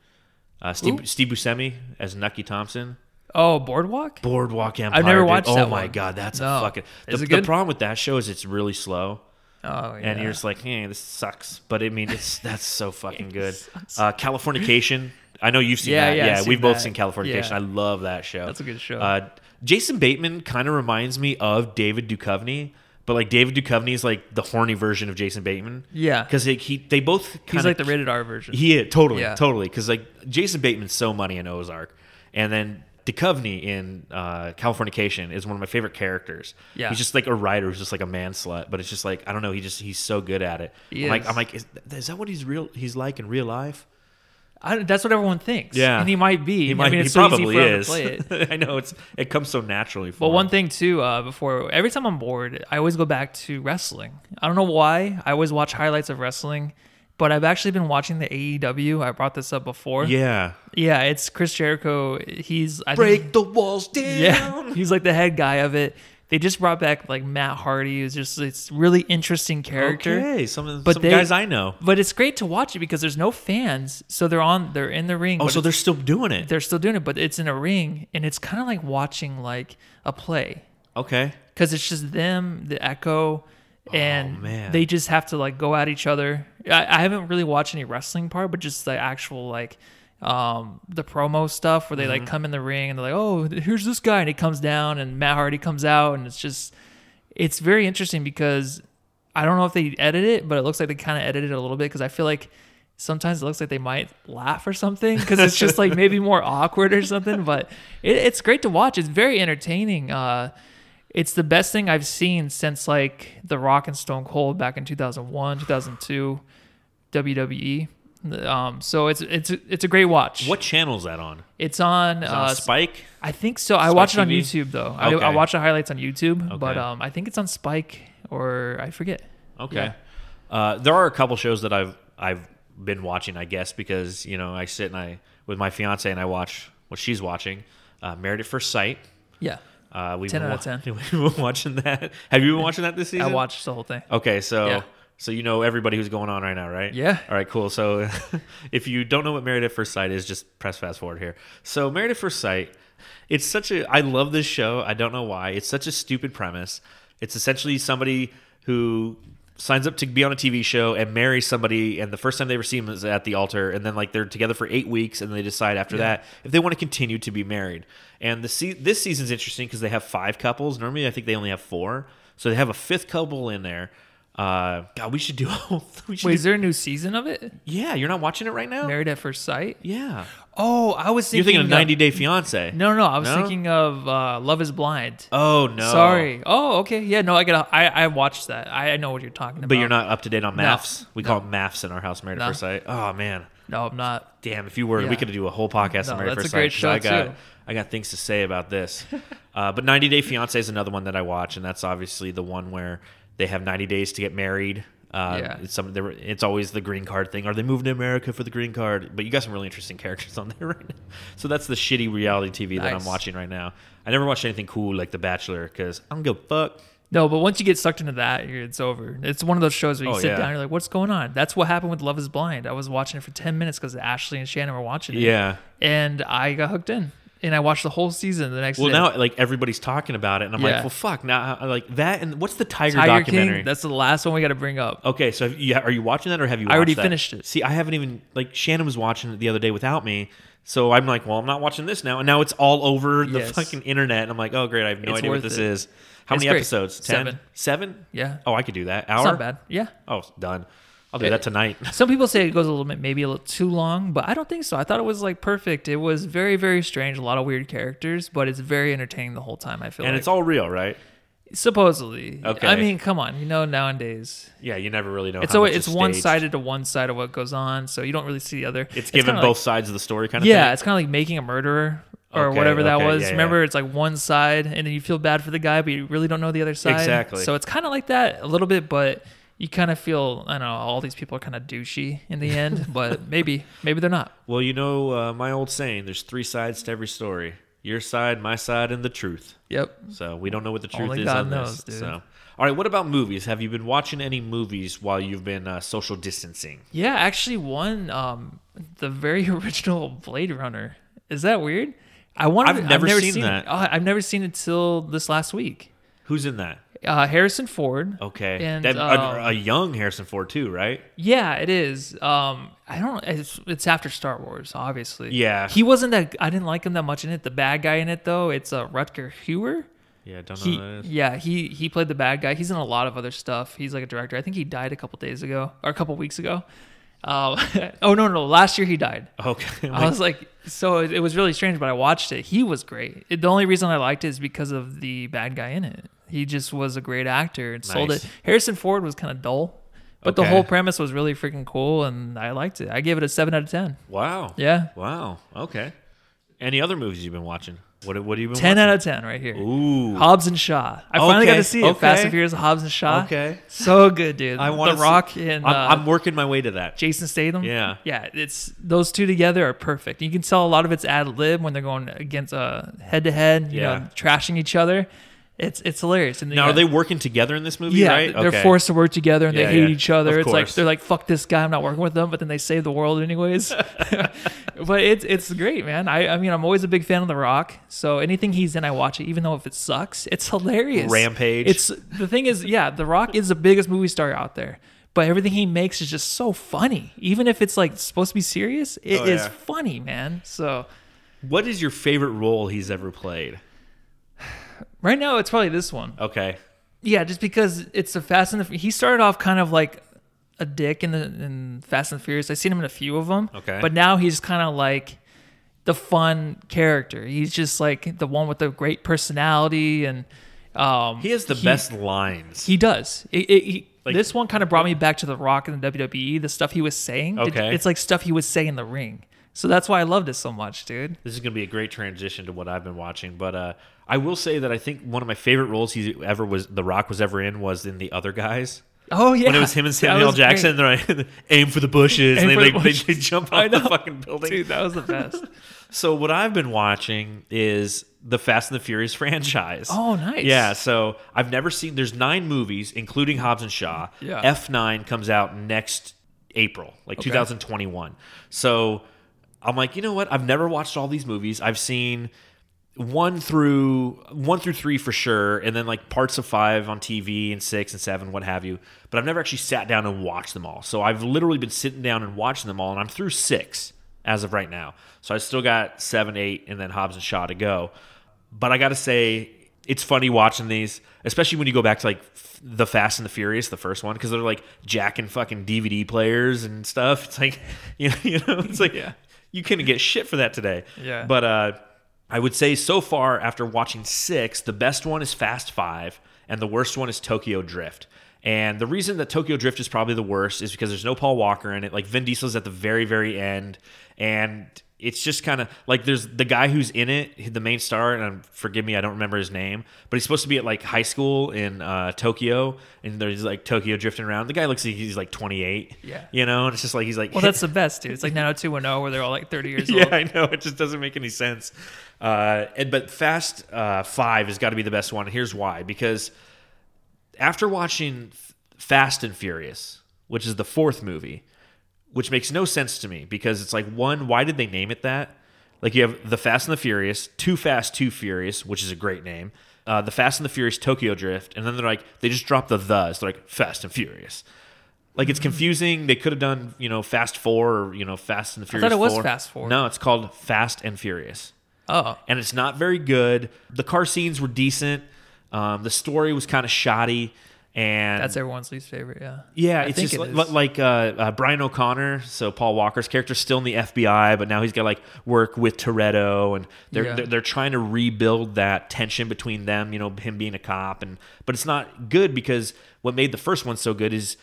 uh, Steve, Who? Steve Buscemi as Nucky Thompson. Oh, Boardwalk. Boardwalk Empire. never dude. watched Oh that my one. god, that's No. a fucking. The, Is it the problem with that show is it's really slow Oh, yeah. and you're just like, hey, this sucks. But I mean, it's that's so [laughs] fucking good. Uh, Californication. I know you've seen Yeah, that. yeah, Yeah, I've we've seen both seen Californication. Yeah. I love that show. That's a good show. Uh, Jason Bateman kind of reminds me of David Duchovny, but like David Duchovny is like the horny version of Jason Bateman. Yeah. because he they both He's like the rated R version. he totally, totally. Because like Jason Bateman's so money in Ozark, and then Duchovny in uh, Californication is one of my favorite characters. Yeah. he's just like a writer who's just like a man slut, but it's just like I don't know. He just he's so good at it. He I'm like is. I'm like is, is that what he's real? He's like in real life? I, that's what everyone thinks. Yeah. and he might be. He might. I mean, he it's so easy probably to is. play it. [laughs] I know it's it comes so naturally. For But him. one thing too, uh, before every time I'm bored, I always go back to wrestling. I don't know why. I always watch highlights of wrestling, but I've actually been watching the AEW. I brought this up before. Yeah. Yeah, it's Chris Jericho. He's I think, Break the walls down. yeah, [laughs] he's like the head guy of it. They just brought back like Matt Hardy, who's just it's really interesting character. Okay, some, of- But some they- guys I know. But it's great to watch it because there's no fans, so they're on they're in the ring. Oh, so they're still doing it. they're still doing it, but it's in a ring, and it's kind of like watching like a play Okay. because it's just them, the echo, oh, and Oh, they just have to like go at each other. I, I haven't really watched any wrestling part, but just the actual like um the promo stuff where they Mm-hmm. like come in the ring and they're like, oh, here's this guy, and he comes down, and Matt Hardy comes out, and it's just it's very interesting because I don't know if they edit it, but it looks like they kind of edited it a little bit because I feel like sometimes it looks like they might laugh or something because it's just like [laughs] maybe more awkward or something. But it, it's great to watch. It's very entertaining. Uh, it's the best thing I've seen since like The Rock and Stone Cold back in 2001, 2002, WWE. Um, so it's it's it's a great watch. What channel is that on? It's on, it on uh, Spike? I think so. I Spike watch it on TV? YouTube though. I, Okay. I watch the highlights on YouTube, but um, I think it's on Spike or I forget. Okay. Uh, there are a couple shows that I've I've been watching, I guess, because you know I sit and I with my fiance and I watch what she's watching. Uh, Married at First Sight. Yeah, Uh, we've 10 been out of wa- [laughs] we've been watching that. Have you been watching that this season? I watched the whole thing. Okay, so Yeah. so you know everybody who's going on right now, right? Yeah. All right, cool. So [laughs] if you don't know what Married at First Sight is, just press fast forward here. So Married at First Sight, it's such a I love this show. I don't know why. It's such a stupid premise. It's essentially somebody who signs up to be on a TV show and marries somebody, and the first time they ever see him is at the altar, and then like they're together for eight weeks, and they decide after that if they want to continue to be married. And the se- this season's interesting because they have five couples. Normally, I think they only have four, so they have a fifth couple in there. Uh, God, we should do. a whole- [laughs] We should Wait, do- is there a new season of it? yeah, you're not watching it right now. Married at First Sight. Yeah, Oh, I was thinking. you're thinking of 90 Day Fiance. No, no, I was No? thinking of uh, Love Is Blind. Oh no, Sorry. Oh, okay. Yeah, no, I get. I I watched that. I, I know what you're talking about. But you're not up to date on No. maths. We call it maths in our house, Married at No. First Sight. Oh man, No, I'm not. damn! If you were, we Yeah. could do a whole podcast No, on Married at that's a First great Sight. 'cause I got too. I got things to say about this. [laughs] uh, but 90 Day Fiance is another one that I watch, and that's obviously the one where they have 90 days to get married. Uh, Yeah. it's some. there- It's always the green card thing. Are they moving to America for the green card? But you got some really interesting characters on [laughs] there right now. So that's the shitty reality TV that I'm watching right now. I never watched anything cool like The Bachelor because I don't give a fuck. No, but once you get sucked into that, you're, it's over. It's one of those shows where you Oh, sit yeah. down, and you're like, "What's going on?" That's what happened with Love Is Blind. I was watching it for ten minutes because Ashley and Shannon were watching it. Yeah. and I got hooked in, and I watched the whole season the next Well, day. now like everybody's talking about it, and I'm like, well, fuck. Now, I- like that, and what's the Tiger, Tiger documentary? King. That's the last one we got to bring up. okay, so have you, are you watching that, or have you? I already that? finished it. See, I haven't even like Shannon was watching it the other day without me, so I'm like, well, I'm not watching this now, and now it's all over the Yes. fucking internet, and I'm like, oh great, I have no It's idea what this it. is. How It's many great. episodes? Ten? Seven. Seven? Yeah, Oh, I could do that. Hour? it's not bad. Yeah. Oh, done. I'll do that tonight. [laughs] Some people say it goes a little bit, maybe a little too long, but I don't think so. I thought it was like perfect. It was very, very strange. A lot of weird characters, but it's very entertaining the whole time. I feel and like it's all real, right? supposedly. Okay. I mean, come on. You know, nowadays Yeah, you never really know. it's how always it's one sided to one side of what goes on, so you don't really see the other. It's given both Like, sides of the story, kind of yeah, thing. it's kind of like making a murderer or Okay, whatever that okay, was. yeah, yeah. Remember, it's like one side, and then you feel bad for the guy, but you really don't know the other side. Exactly. So it's kind of like that a little bit, but you kind of feel I don't know. All these people are kind of douchey in the end, [laughs] but maybe maybe they're not. Well, you know uh, my old saying: "There's three sides to every story: your side, my side, and the truth." Yep. So we don't know what the truth Only is God on knows, this. dude. So, all right. What about movies? Have you been watching any movies while you've been uh, social distancing? Yeah, actually, one um, the very [laughs] original Blade Runner. Is that weird? I want. I've never seen it. that. Oh, I've never seen it till this last week. Who's in that? Uh, Harrison Ford. Okay, And, that, um, a, a young Harrison Ford too, right? Yeah, it is. Um, I don't. It's, it's after Star Wars, obviously. Yeah. He wasn't that. I didn't like him that much in it. The bad guy in it, though, it's uh, Rutger Hauer. Yeah, I don't know He, who that is. yeah, he he played the bad guy. He's in a lot of other stuff. He's like a director. I think he died a couple days ago or a couple weeks ago. Um, [laughs] oh no, no, last year he died. Okay, [laughs] I was like, so it, it was really strange, but I watched it. He was great. It, the only reason I liked it is because of the bad guy in it. He just was a great actor and sold it. Harrison Ford was kind of dull, but the whole premise was really freaking cool, and I liked it. I gave it a seven out of ten. wow, Yeah. wow, okay. Any other movies you've been watching? What what have you been 10 watching? out of 10 right here. Ooh. Hobbs and Shaw. I finally got to see it. Fast and Furious, Hobbs and Shaw. Okay. So good, dude. I want The Rock and uh, I'm, I'm working my way to that. Jason Statham. Yeah. Yeah, it's those two together are perfect. You can tell a lot of it's ad lib when they're going against uh head to head, you Yeah. know, trashing each other. It's it's hilarious. And Now, are they working together in this movie? Yeah, right? they're Okay. forced to work together and Yeah, they hate yeah. each other. Of It's like they're like, "Fuck this guy, I'm not working with them," but then they save the world anyways. [laughs] [laughs] but it's it's great, man. I I mean, I'm always a big fan of The Rock, so anything he's in, I watch it, even though if it sucks, it's hilarious. Rampage. It's the thing is, yeah, The Rock is the biggest movie star out there. But everything he makes is just so funny. Even if it's like supposed to be serious, it oh, is Oh, yeah. funny, man. So What is your favorite role he's ever played? Right now, it's probably this one. Okay. Yeah, just because it's a Fast and the he started off kind of like a dick in the in Fast and the Furious. I've seen him in a few of them. Okay. But now he's kind of like the fun character. He's just like the one with the great personality and um He has the best lines. He does. It, it, he, Like- this one kind of brought me back to The Rock in the WWE. The stuff he was saying. It- Okay. it's like stuff he would say in the ring. So that's why I loved it so much, dude. this is to be a great transition to what I've been watching, but uh, I will say that I think one of my favorite roles he ever was, The Rock was ever in, was in The Other Guys. Oh yeah. When it was him and Samuel L. was great. Jackson, they're like, [laughs] aim for the bushes, Aim and they, the like, they, bushes. they jump [laughs] off the fucking building. Dude, that was the best. [laughs] So what I've been watching is the Fast and the Furious franchise. Oh, nice. Yeah, so I've never seen. There's nine movies, including Hobbs and Shaw. Yeah. F9 comes out next April, like 2021. So I'm like, you know what? I've never watched all these movies. I've seen one through one through three for sure, and then like parts of five on TV and six and seven, what have you. But I've never actually sat down and watched them all. So I've literally been sitting down and watching them all, and I'm through six as of right now. So I still got seven, eight, and then Hobbs and Shaw to go. But I got to say, it's funny watching these, especially when you go back to like f- the Fast and the Furious, the first one, because they're like jacking fucking DVD players and stuff. It's like, [laughs] you know, you know it's like Yeah. you couldn't get shit for that today. Yeah. But uh, I would say so far, after watching six, the best one is Fast Five, and the worst one is Tokyo Drift. And the reason that Tokyo Drift is probably the worst is because there's no Paul Walker in it. Like Vin Diesel's at the very, very end, and it's just kind of like there's the guy who's in it, the main star, and um, forgive me, I don't remember his name, but he's supposed to be at like high school in uh, Tokyo, and there's like Tokyo drifting around. The guy looks like he's like 28. Yeah. you know, and it's just like he's like Well, that's the best, dude. It's like 90210 where they're all like 30 years [laughs] yeah, old. I know. It just doesn't make any sense. Uh, and but Fast uh, Five has got to be the best one. Here's why: because after watching F- Fast and Furious, which is the fourth movie, which makes no sense to me because it's like one, why did they name it that? Like you have the Fast and the Furious, Too Fast, Too Furious, which is a great name. Uh, the Fast and the Furious Tokyo Drift, and then they're like they just drop the thes. They're like Fast and Furious. Like it's confusing. They could have done you know Fast Four or you know Fast and the Furious. I thought it was Fast 4. No, it's called Fast and Furious, Oh, and it's not very good. The car scenes were decent. Um, the story was kind of shoddy, and that's everyone's least favorite. Yeah. yeah, I it's just it li- is. like uh, uh, Brian O'Conner, so Paul Walker's character, still in the FBI, but now he's got like work with Toretto, and they're, Yeah. they're they're trying to rebuild that tension between them. You know, him being a cop, and but it's not good because what made the first one so good is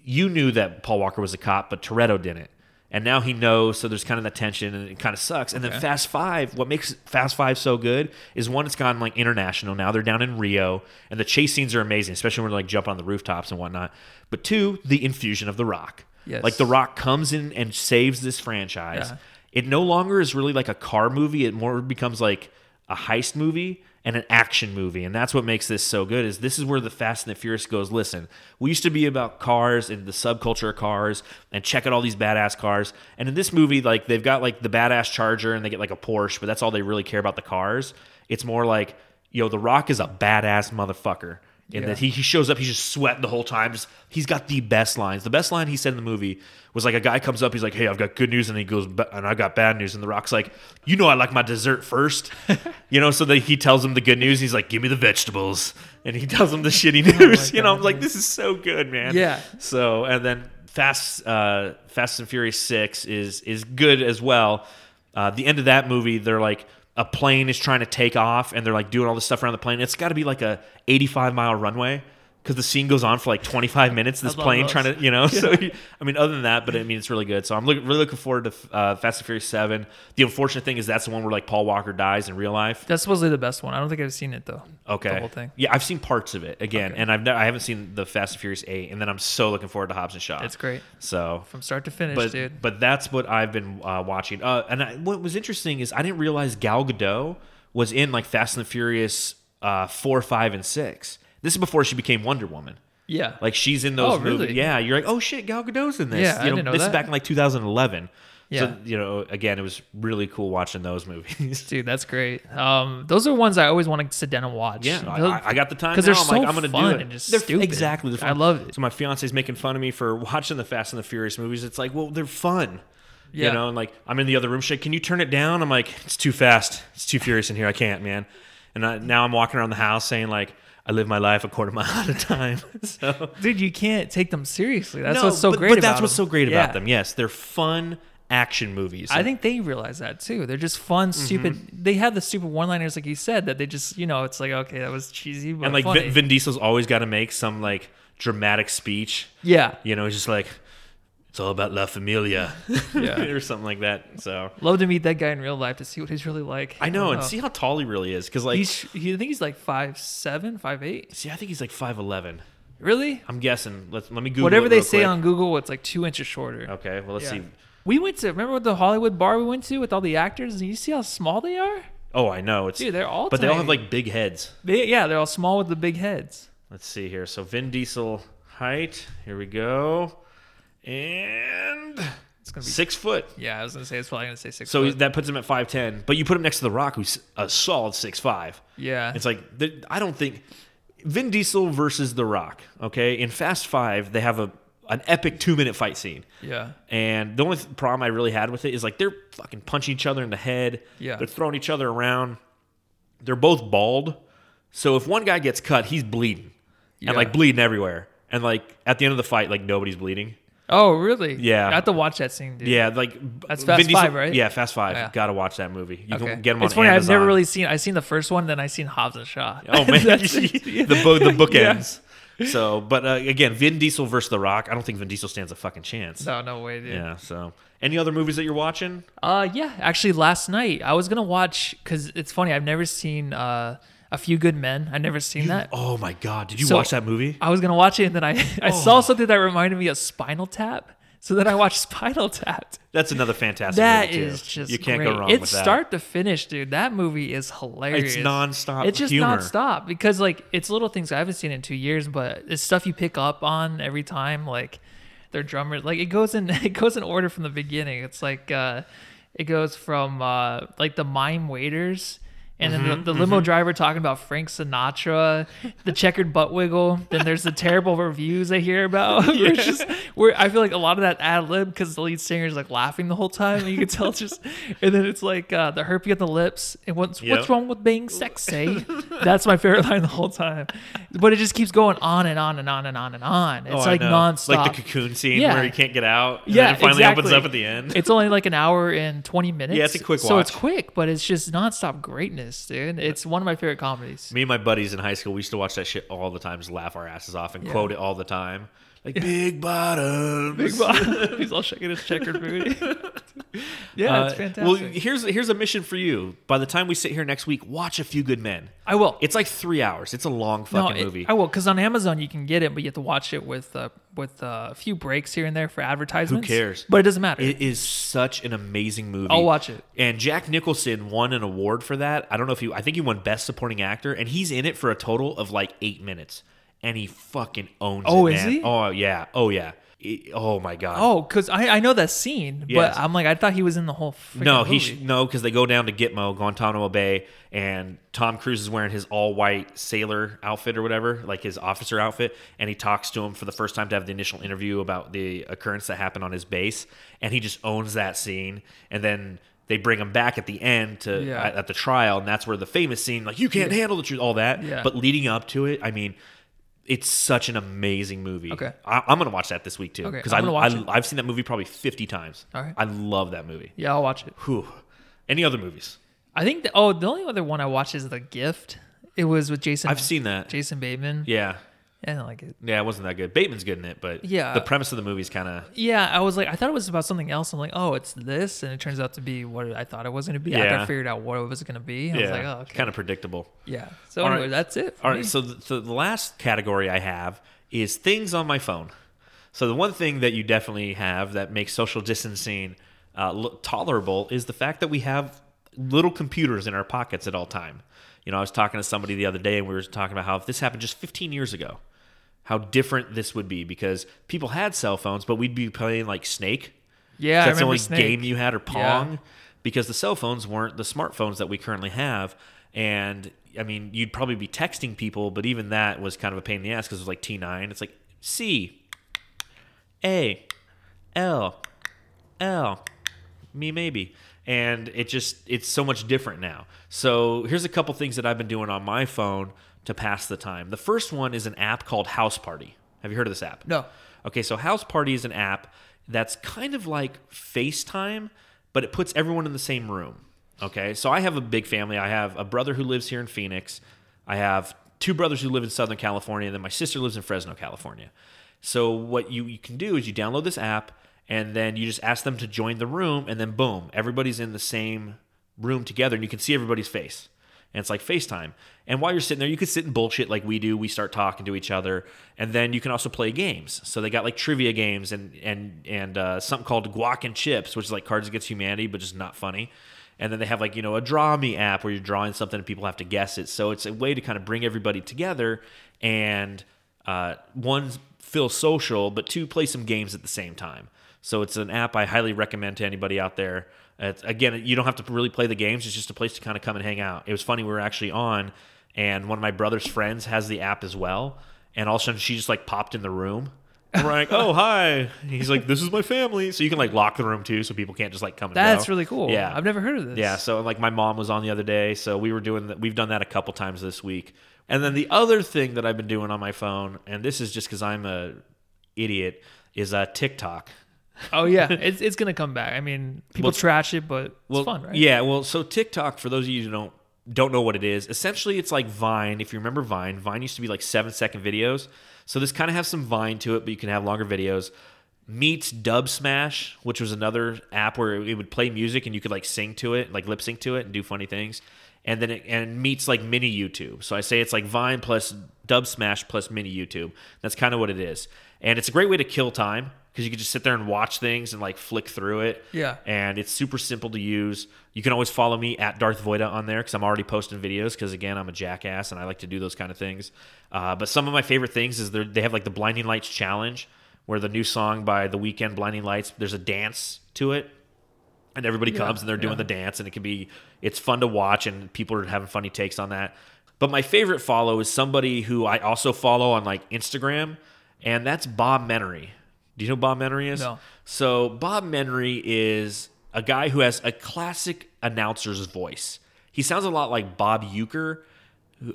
you knew that Paul Walker was a cop, but Toretto didn't. And now he knows, so there's kind of that tension, and it kind of sucks. And then Fast Five, what makes Fast Five so good is one, it's gone like international now. They're down in Rio, and the chase scenes are amazing, especially when they're like jump on the rooftops and whatnot. But two, the infusion of The Rock. Yes. Like The Rock comes in and saves this franchise. Yeah. It no longer is really like a car movie. It more becomes like a heist movie and an action movie. And that's what makes this so good is this is where the Fast and the Furious goes, listen, we used to be about cars and the subculture of cars and check out all these badass cars. And in this movie, like they've got like the badass Charger and they get like a Porsche, but that's all they really care about the cars. It's more like, yo, The Rock is a badass motherfucker. And Yeah. that he, he shows up, he's just sweating the whole time. Just he's got the best lines. The best line he said in the movie was like a guy comes up, he's like, "Hey, I've got good news," and he goes, "And I got bad news." And the Rock's like, "You know, I like my dessert first. [laughs] you know." So that he tells him the good news. He's like, "Give me the vegetables," and he [laughs] tells him the [laughs] shitty news. you know, I'm like, "This is so good, man." Yeah. So and then Fast uh, Fast and Furious Six is is good as well. Uh, the end of that movie, they're like a plane is trying to take off, and they're like doing all this stuff around the plane. It's got to be like a 85 mile runway because the scene goes on for like 25 minutes. This plane those. trying to, you know. [laughs] So I mean, other than that, but I mean, it's really good. So I'm look, really looking forward to uh, Fast and Furious Seven. The unfortunate thing is that's the one where like Paul Walker dies in real life. That's supposedly the best one. I don't think I've seen it though. Okay. The whole thing. Yeah, I've seen parts of it again, Okay. and I've never, I haven't seen the Fast and Furious Eight, and then I'm so looking forward to Hobbs and Shaw. It's great So from start to finish, but dude. but that's what I've been uh, watching. Uh, and I, what was interesting is I didn't realize Gal Gadot was in like Fast and the Furious uh, four, five, and six. This is before she became Wonder Woman. Yeah. Like she's in those Oh, really? movies. Yeah, you're like, oh shit, Gal Gadot's in this. Yeah, you know, didn't know this is back in like 2011. Yeah. So you know, again, it was really cool watching those movies. Dude, that's great. Um, those are ones I always want to sit down and watch. Yeah, I, I got the time 'Cause now. they're I'm like, so I'm gonna fun do it. and just they're stupid. exactly. They're I love it. So my fiance's making fun of me for [laughs] watching the Fast and the Furious movies. It's like, well, they're fun. Yeah. You know, and like I'm in the other room. She's like, "Can you turn it down?" I'm like, "It's too fast. It's too furious in here. I can't, man." And I, now I'm walking around the house saying like, "I live my life a quarter [laughs] mile at a time." [laughs] so Dude, you can't take them seriously. That's No, what's so but, great But about that's what's them. so great Yeah. about them. Yes, they're fun action movies. I think they realize that too. They're just fun, Mm-hmm. stupid. They have the stupid one-liners, like you said, that they just, you know, it's like okay, that was cheesy, but and like funny. Vin, Vin Diesel's always got to make some like dramatic speech. yeah, You know, he's just like, "It's all about La Familia," [laughs] Yeah. [laughs] or something like that. So. love to meet that guy in real life to see what he's really like. I know, don't and oh. see how tall he really is. Because like, he's, he, I think he's like five seven, five eight. see, I think he's like five eleven. Really? I'm guessing. Let's let me Google Whatever it they say quick. on Google, it's like two inches shorter. Okay, well let's Yeah. see. We went to remember the Hollywood bar we went to with all the actors, and you see how small they are. Oh, I know. It's Dude, they're all but they all have like big heads. They, yeah, they're all small with the big heads. Let's see here. So Vin Diesel height. Here we go, and It's gonna be. six foot. Yeah, I was gonna say it's probably gonna say six. So foot. that puts him at five ten. But you put him next to The Rock, who's a solid six five. yeah, It's like I don't think Vin Diesel versus The Rock. Okay, in Fast Five, they have a an epic two minute fight scene. yeah, And the only th- problem I really had with it is like they're fucking punching each other in the head. Yeah. They're throwing each other around. They're both bald. So if one guy gets cut, he's bleeding. Yeah. And like bleeding everywhere. And like at the end of the fight, like nobody's bleeding. Oh, really? Yeah. I have to watch that scene, dude. Yeah, like That's Vin Fast Diesel- Five, right? Yeah, Fast Five. Yeah. Gotta watch that movie. You Okay. can get them on it's funny. Amazon. I've never really seen. I've seen the first one, then I seen Hobbs and Shaw. Oh [laughs] man, That's [laughs] the it. bo- the Yeah. bookends. So, but uh, again, Vin Diesel versus The Rock. I don't think Vin Diesel stands a fucking chance. No, no way, dude. Yeah. So, any other movies that you're watching? Uh, yeah. Actually, last night I was gonna watch because it's funny. I've never seen uh a few good men. I've never seen that. Oh my god, did you So- watch that movie? I was gonna watch it, and then I [laughs] I Oh. saw something that reminded me of Spinal Tap. So then I watched [laughs] Spinal Tap. That's another fantastic. That movie, too. is just you can't great. go wrong it's with that. start to finish, dude. That movie is hilarious. It's nonstop It's just humor. nonstop because like it's little things I haven't seen in two years, but it's stuff you pick up on every time. Like their drummers, like it goes in [laughs] it goes in order from the beginning. It's like uh, it goes from uh, like the mime waiters. And then Mm-hmm, the, the limo driver talking about Frank Sinatra, the checkered butt wiggle. Then there's the terrible reviews I hear about. [laughs] where it's just where I feel like a lot of that ad lib because the lead singer is like laughing the whole time, and you can tell it's [laughs] just. And then it's like uh, the herpy on the lips, and what's Yep. what's wrong with being sexy? That's my favorite line the whole time. But it just keeps going on and on and on and on and on. It's Oh, like nonstop. Like the cocoon scene Yeah. where he can't get out. And Yeah, it finally opens up at the end. It's only like an hour and 20 minutes. Yeah, it's a quick So it's quick, but it's just nonstop greatness, dude. It's one of my favorite comedies. Me and my buddies in high school, we used to watch that shit all the time, just laugh our asses off and Yeah. quote it all the time. Like big bottoms. Big Bob. He's all shaking his checkered booty. [laughs] [laughs] yeah, it's Uh, fantastic. Well, here's here's a mission for you. By the time we sit here next week, watch A Few Good Men. I will. It's like three hours. It's a long no, fucking it- movie. I will, because on Amazon you can get it, but you have to watch it with uh, with uh, a few breaks here and there for advertisements. Who cares? But it doesn't matter. It is such an amazing movie. I'll watch it. And Jack Nicholson won an award for that. I don't know if you. I think he won Best Supporting Actor, and he's in it for a total of like eight minutes, and he fucking owns Oh, is man. he? Oh yeah. Oh yeah. It- oh my god. oh, because I, I know that scene, Yes. but I'm like I thought he was in the whole. No, he sh- no, because they go down to Gitmo, Guantanamo Bay, and Tom Cruise is wearing his all white sailor outfit or whatever, like his officer outfit, and he talks to him for the first time to have the initial interview about the occurrence that happened on his base, and he just owns that scene, and then. They bring him back at the end to Yeah. at, at the trial, and that's where the famous scene, like you can't handle the truth, all that. Yeah. But leading up to it, I mean, it's such an amazing movie. Okay. I, I'm gonna watch that this week too Okay, because I, I. I've seen that movie probably 50 times. All right. I love that movie. Yeah, I'll watch it. Whew. Any other movies? I think. The, oh, the only other one I watched is The Gift. It was with Jason. I've seen that. Jason Bateman. Yeah. I didn't like it. Yeah, it wasn't that good. Bateman's good in it, but Yeah. the premise of the movie is kind of Yeah, I was like, I thought it was about something else. I'm like, oh, it's this, and it turns out to be what I thought it was going to be. After Yeah. I figured out what it was going to be, I was like, oh, okay. kind of predictable. yeah. So All anyway, that's it. for All me. right, so the, so the last category I have is things on my phone. So the one thing that you definitely have that makes social distancing uh, lo- tolerable is the fact that we have little computers in our pockets at all time. You know, I was talking to somebody the other day, and we were talking about how if this happened just 15 years ago, how different this would be because people had cell phones, but we'd be playing like Snake. yeah, I That's the only Snake. game you had or Yeah. Pong because the cell phones weren't the smartphones that we currently have. And I mean, you'd probably be texting people, but even that was kind of a pain in the ass because it was like T9. It's like C, A, L, L, me maybe. And it just, it's so much different now. So here's a couple things that I've been doing on my phone to pass the time. The first one is an app called House Party. Have you heard of this app? No. Okay, so House Party is an app that's kind of like FaceTime, but it puts everyone in the same room. Okay, so I have a big family. I have a brother who lives here in Phoenix. I have two brothers who live in Southern California, and then my sister lives in Fresno, California. So what you, you can do is you download this app, and then you just ask them to join the room, and then boom, everybody's in the same room together, and you can see everybody's face and it's like FaceTime. And while you're sitting there, you could sit and bullshit like we do. We start talking to each other, and then you can also play games. So they got like trivia games and and and uh, something called Guac and Chips, which is like Cards Against Humanity, but just not funny. And then they have like you know a Draw Me app where you're drawing something and people have to guess it. So it's a way to kind of bring everybody together and uh, one feel social, but two play some games at the same time. So it's an app I highly recommend to anybody out there. It's, again, you don't have to really play the games. It's just a place to kind of come and hang out. It was funny. We were actually on, and one of my brother's friends has the app as well. And all of a sudden, she just like popped in the room. And we're like, "Oh, hi!" And he's like, "This is my family." So you can like lock the room too, so people can't just like come and That's go. really cool. Yeah, I've never heard of this. yeah, so like my mom was on the other day, so we were doing that. We've done that a couple times this week. And then the other thing that I've been doing on my phone, and this is just because I'm a idiot, is uh, TikTok. Oh yeah, it's it's gonna come back. I mean, people Well- trash it, but Well, it's fun, right? Yeah, well, so TikTok, for those of you who don't don't know what it is, essentially it's like Vine. If you remember Vine, Vine used to be like seven second videos. So this kind of has some Vine to it, but you can have longer videos. Meets Dub Smash, which was another app where it would play music and you could like sing to it, like lip sync to it, and do funny things. And then it and meets like mini YouTube. So I say it's like Vine plus Dub Smash plus mini YouTube. That's kind of what it is. And it's a great way to kill time because you can just sit there and watch things and like flick through it Yeah. and it's super simple to use. You can always follow me at Darth Voida on there because I'm already posting videos. Because again, I'm a jackass and I like to do those kind of things. Uh, but some of my favorite things is they're- have like the Blinding Lights challenge, where the new song by The Weeknd, Blinding Lights, there's a dance to it, and everybody Yeah, comes and they're doing yeah. the dance, and it can be it's fun to watch, and people are having funny takes on that. But my favorite follow is somebody who I also follow on like Instagram, and that's Bob Menery. Do you know who Bob Menery is? No. So Bob Menery is a guy who has a classic announcer's voice. He sounds a lot like Bob Uecker,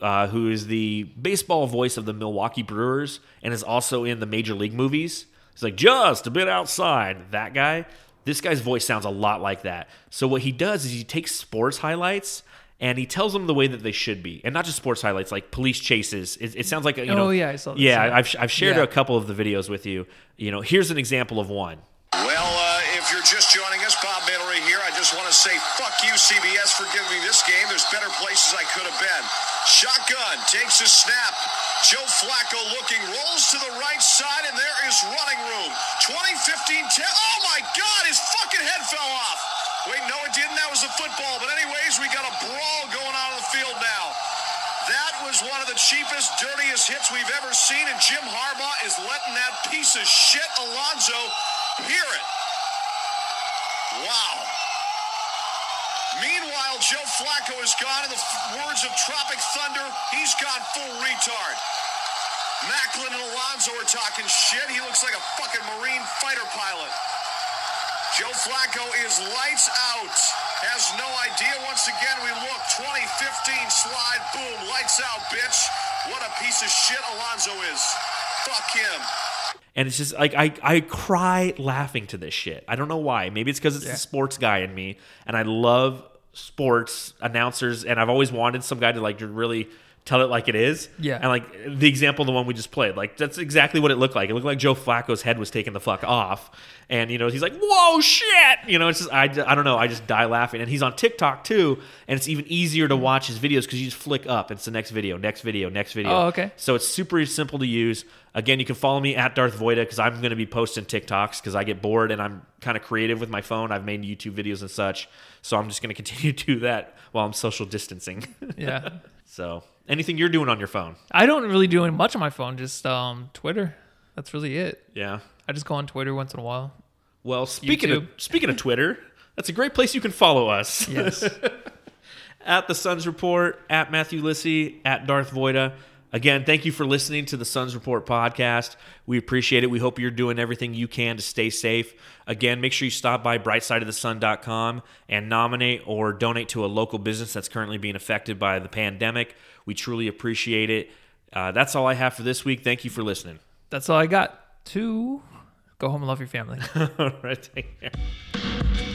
uh, who is the baseball voice of the Milwaukee Brewers and is also in the Major League movies. He's like just a bit outside. That guy. This guy's voice sounds a lot like that. So what he does is he takes sports highlights and he tells them the way that they should be, and not just sports highlights like police chases. It, it sounds like a, you Oh, know. yeah, I saw this, Yeah, yeah. I've I've shared Yeah. a couple of the videos with you. You know, here's an example of one. Well, uh, if you're just joining us, Bob Menery here. I just want to say fuck you, CBS, for giving me this game. There's better places I could have been. Shotgun takes a snap. Joe Flacco looking, rolls to the right side, and there is running room. 2015 10. Oh my God, his fucking head fell off. Wait, no, it didn't. That was a football. But, anyways, we got a brawl going on in the field now. That was one of the cheapest, dirtiest hits we've ever seen, and Jim Harbaugh is letting that piece of shit Alonso hear it. Wow. Meanwhile, Joe Flacco is gone. In the words of Tropic Thunder, he's gone full retard. Maclin and Alonso are talking shit. He looks like a fucking Marine fighter pilot. Joe Flacco is lights out. Has no idea. Once again, we look. 2015 slide. Boom. Lights out, bitch. What a piece of shit Alonso is. Fuck him. And it's just like I, I cry laughing to this shit. I don't know why. Maybe it's because it's Yeah. the sports guy in me, and I love sports announcers, and I've always wanted some guy to like really tell it like it is. Yeah. And like the example, the one we just played, like that's exactly what it looked like. It looked like Joe Flacco's head was taken the fuck off. And, you know, he's like, whoa, shit. You know, it's just, I, I don't know. I just die laughing. And he's on TikTok too. And it's even easier to watch his videos because you just flick up. It's the next video, next video, next video. Oh, okay. So it's super simple to use. Again, you can follow me at Darth Voida because I'm going to be posting TikToks because I get bored and I'm kind of creative with my phone. I've made YouTube videos and such. So I'm just going [laughs] to continue to do that while I'm social distancing. Yeah. [laughs] so anything you're doing on your phone? I don't really do much on my phone, just um, Twitter. That's really it. Yeah. I just go on Twitter once in a while. Well, speaking of speaking of Twitter, that's a great place you can follow us. Yes. [laughs] at the Suns Report, at Matthew Lissy, at Darth Voida. Again, thank you for listening to the Suns Report podcast. We appreciate it. We hope you're doing everything you can to stay safe. Again, make sure you stop by brightsideofthesun.com and nominate or donate to a local business that's currently being affected by the pandemic. We truly appreciate it. Uh, that's all I have for this week. Thank you for listening. That's all I got. To go home and love your family. [laughs] all right, take care.